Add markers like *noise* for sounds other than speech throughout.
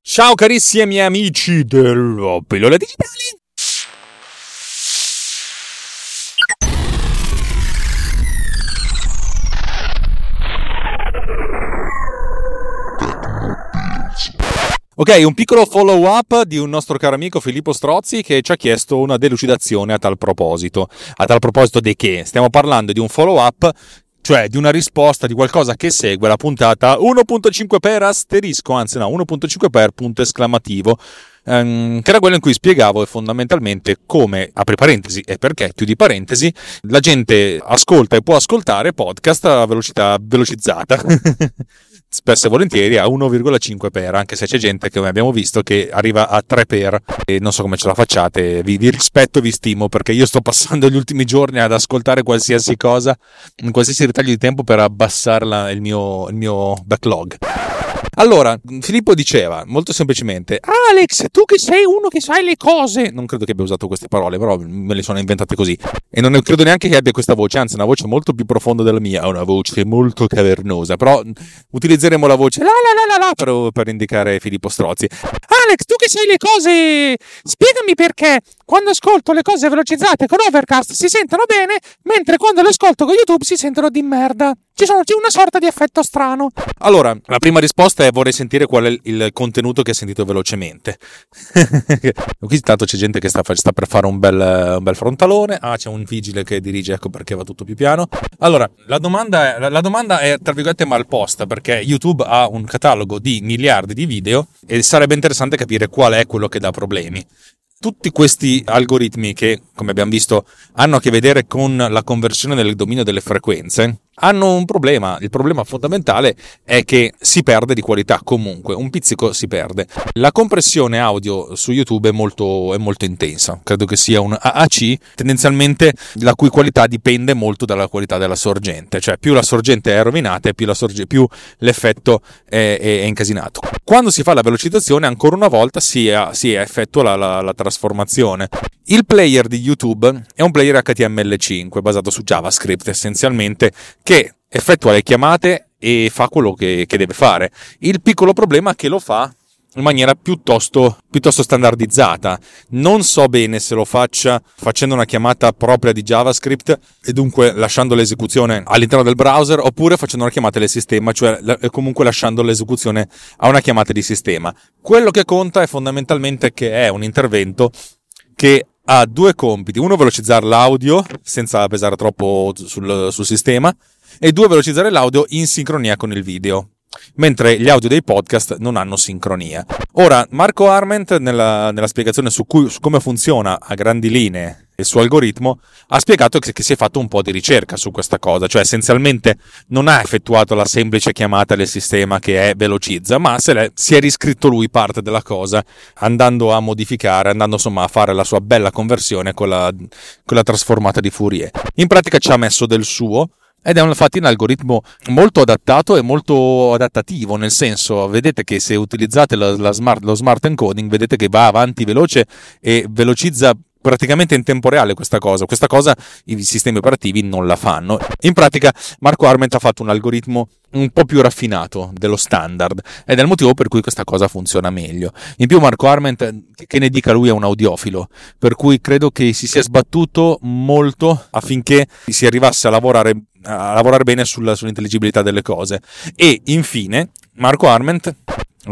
Ciao carissimi amici dello Pillole Digitali. Ok, un piccolo follow up di un nostro caro amico Filippo Strozzi che ci ha chiesto una delucidazione a tal proposito. A tal proposito di che? Stiamo parlando di un follow up cioè di una risposta di qualcosa che segue la puntata 1.5 per asterisco, anzi no, 1.5 per punto esclamativo, ehm, che era quello in cui spiegavo fondamentalmente come, apri parentesi e perché, chiudi parentesi, la gente ascolta e può ascoltare podcast a velocità velocizzata. *laughs* spesso e volentieri a 1,5 per, anche se c'è gente che come abbiamo visto che arriva a 3 per e non so come ce la facciate, vi, vi rispetto, vi stimo perché io sto *laughs* passando gli ultimi giorni ad ascoltare qualsiasi cosa, in qualsiasi ritaglio di tempo per abbassare il, il mio backlog. Allora, Filippo diceva molto semplicemente: Alex, tu che sei uno che sai le cose. Non credo che abbia usato queste parole, però me le sono inventate così. E non credo neanche che abbia questa voce, anzi, una voce molto più profonda della mia. Una voce molto cavernosa. Però utilizzeremo la voce la la la la la per, per indicare Filippo Strozzi. Alex, tu che sai le cose, spiegami perché quando ascolto le cose velocizzate con Overcast si sentono bene, mentre quando le ascolto con YouTube si sentono di merda. Ci sono, c'è una sorta di effetto strano. Allora, la prima risposta è vorrei sentire qual è il contenuto che hai sentito velocemente. *laughs* Qui tanto c'è gente che sta, sta per fare un bel, un bel, frontalone. Ah, c'è un vigile che dirige, ecco perché va tutto più piano. Allora, la domanda, è, la domanda è tra virgolette malposta perché YouTube ha un catalogo di miliardi di video e sarebbe interessante capire qual è quello che dà problemi tutti questi algoritmi che, come abbiamo visto, hanno a che vedere con la conversione del dominio delle frequenze, hanno un problema. Il problema fondamentale è che si perde di qualità comunque, un pizzico si perde. La compressione audio su YouTube è molto, è molto intensa, credo che sia un AAC, tendenzialmente la cui qualità dipende molto dalla qualità della sorgente, cioè più la sorgente è rovinata più, sorge, più l'effetto è, è, è, incasinato. Quando si fa la velocizzazione, ancora una volta si, si effettua la, la, la trasformazione. Il player di YouTube è un player HTML5 basato su JavaScript essenzialmente che effettua le chiamate e fa quello che, che deve fare. Il piccolo problema è che lo fa in maniera piuttosto, piuttosto, standardizzata. Non so bene se lo faccia facendo una chiamata propria di JavaScript e dunque lasciando l'esecuzione all'interno del browser oppure facendo una chiamata del sistema, cioè comunque lasciando l'esecuzione a una chiamata di sistema. Quello che conta è fondamentalmente che è un intervento che ha due compiti. Uno, velocizzare l'audio senza pesare troppo sul, sul sistema e due, velocizzare l'audio in sincronia con il video mentre gli audio dei podcast non hanno sincronia. Ora, Marco Arment, nella, nella spiegazione su, cui, su, come funziona a grandi linee il suo algoritmo, ha spiegato che, che, si è fatto un po' di ricerca su questa cosa, cioè essenzialmente non ha effettuato la semplice chiamata del sistema che è velocizza, ma se si è riscritto lui parte della cosa, andando a modificare, andando insomma a fare la sua bella conversione con la, con la trasformata di Fourier. In pratica ci ha messo del suo, ed è infatti un algoritmo molto adattato e molto adattativo, nel senso, vedete che se utilizzate la, la smart, lo smart encoding, vedete che va avanti veloce e velocizza praticamente in tempo reale questa cosa. Questa cosa i sistemi operativi non la fanno. In pratica Marco Arment ha fatto un algoritmo un po' più raffinato dello standard ed è il motivo per cui questa cosa funziona meglio. In più Marco Arment, che ne dica lui, è un audiofilo, per cui credo che si sia sbattuto molto affinché si arrivasse a lavorare, a lavorare bene sulla, sull'intelligibilità delle cose. E infine Marco Arment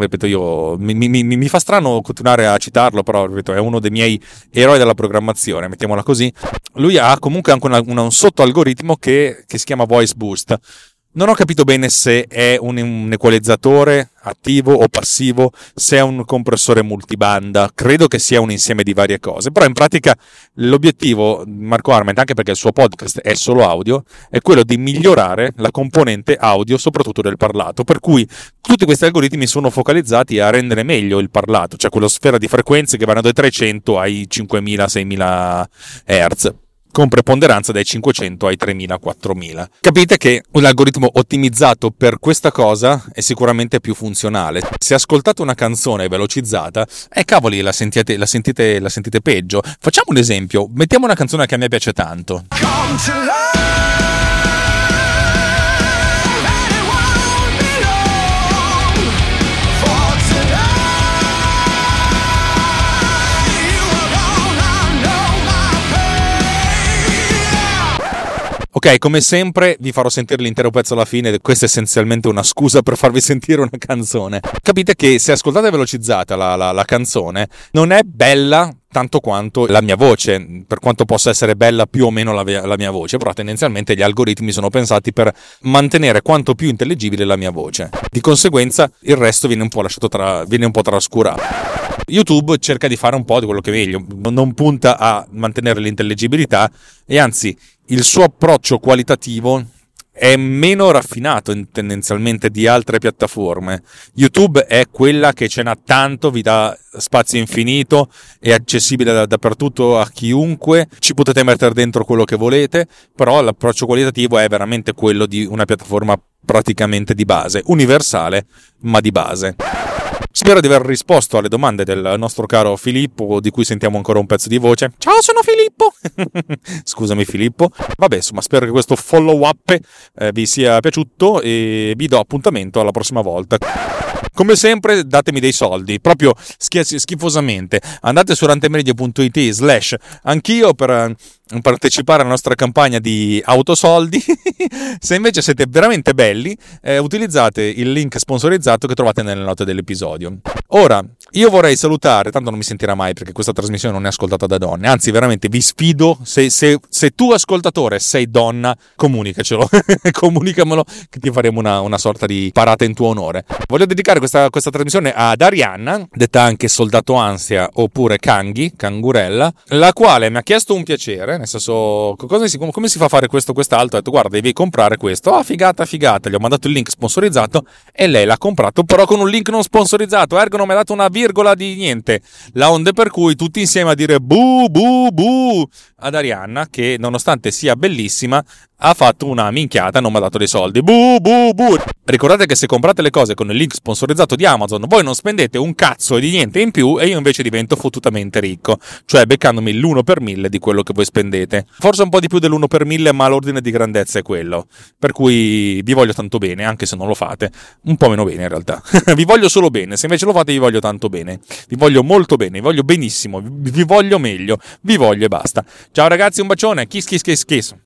ripeto io, mi, mi, mi, fa strano continuare a citarlo, però ripeto, è uno dei miei eroi della programmazione, mettiamola così. Lui ha comunque anche una, una, un sottoalgoritmo che, che si chiama Voice Boost. Non ho capito bene se è un, un, equalizzatore attivo o passivo, se è un compressore multibanda, credo che sia un insieme di varie cose, però in pratica l'obiettivo Marco Arment, anche perché il suo podcast è solo audio, è quello di migliorare la componente audio, soprattutto del parlato, per cui tutti questi algoritmi sono focalizzati a rendere meglio il parlato, cioè quella sfera di frequenze che vanno dai 300 ai 5000-6000 Hz con preponderanza dai 500 ai 3000-4000. Capite che un algoritmo ottimizzato per questa cosa è sicuramente più funzionale. Se ascoltate una canzone velocizzata, eh cavoli, la sentite, la sentite, la sentite peggio. Facciamo un esempio, mettiamo una canzone che a me piace tanto. Ok, come sempre vi farò sentire l'intero pezzo alla fine, questa è essenzialmente una scusa per farvi *laughs* sentire una canzone. Capite che se ascoltate velocizzata la, la, la canzone, non è bella tanto quanto la mia voce, per quanto possa essere bella più o meno la, la, mia voce, però tendenzialmente gli algoritmi sono pensati per mantenere quanto più intelligibile la mia voce. Di conseguenza il resto viene un po' lasciato tra, viene un po' trascurato. YouTube cerca di fare un po' di quello che è meglio, non punta a mantenere l'intelligibilità e anzi il suo approccio qualitativo è meno raffinato tendenzialmente di altre piattaforme. YouTube è quella che ce n'ha tanto, vi dà spazio infinito, è accessibile da, dappertutto a chiunque, ci potete mettere dentro quello che volete, però l'approccio qualitativo è veramente quello di una piattaforma praticamente di base, universale, ma di base. Spero di aver risposto alle domande del nostro caro Filippo, di cui sentiamo ancora un pezzo di voce. Ciao, sono Filippo! *laughs* Scusami Filippo. Vabbè, insomma, spero che questo follow up eh, vi sia piaciuto e vi do appuntamento alla prossima volta. Come sempre datemi dei soldi, proprio schifosamente. Andate su rantemedia.it slash anch'io per partecipare alla nostra campagna di autosoldi. *laughs* Se invece siete veramente belli, eh, utilizzate il link sponsorizzato che trovate nelle note dell'episodio. Ora, io vorrei salutare, tanto non mi sentirà mai perché questa trasmissione non è ascoltata da donne, anzi veramente vi sfido, se, se, se tu ascoltatore sei donna, comunicacelo, *laughs* comunicamelo che ti faremo una, una, sorta di parata in tuo onore. Voglio dedicare questa, questa trasmissione ad Arianna, detta anche Soldato Ansia oppure Kanghi, Cangurella, la quale mi ha chiesto un piacere nel senso, si, come si fa a fare questo, quest'altro? Ha detto, guarda, devi comprare questo. Ah, figata, figata. Gli ho mandato il link sponsorizzato e lei l'ha comprato, però con un link non sponsorizzato. Ergo non mi ha dato una virgola di niente. La onde per cui tutti insieme a dire bu, bu, bu ad Arianna, che nonostante sia bellissima, ha fatto una minchiata non mi ha dato dei soldi. Bu, bu, bu. Ricordate che se comprate le cose con il link sponsorizzato di Amazon, voi non spendete un cazzo di niente in più e io invece divento fottutamente ricco, cioè beccandomi l'1 per mille di quello che voi spendete. Forse un po' di più dell'1 per mille, ma l'ordine di grandezza è quello. Per cui vi voglio tanto bene, anche se non lo fate. Un po' meno bene in realtà. *laughs* vi voglio solo bene, se invece lo fate vi voglio tanto bene. Vi voglio molto bene, vi voglio benissimo, vi voglio meglio, vi voglio e basta. Ciao ragazzi, un bacione. Kiss kiss kiss kiss.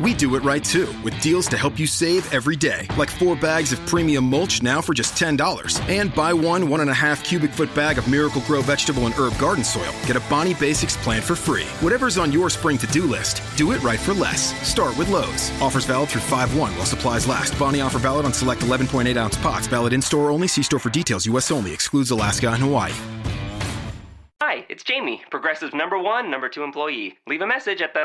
We do it right too, with deals to help you save every day, like four bags of premium mulch now for just $10. And buy one one and a half cubic foot bag of Miracle Grow vegetable and herb garden soil. Get a Bonnie Basics plant for free. Whatever's on your spring to do list, do it right for less. Start with Lowe's. Offers valid through 5 1 while supplies last. Bonnie offer valid on select 11.8 ounce pots. Valid in store only. See store for details. U.S. only. Excludes Alaska and Hawaii. Hi, it's Jamie, Progressive number one, number two employee. Leave a message at the.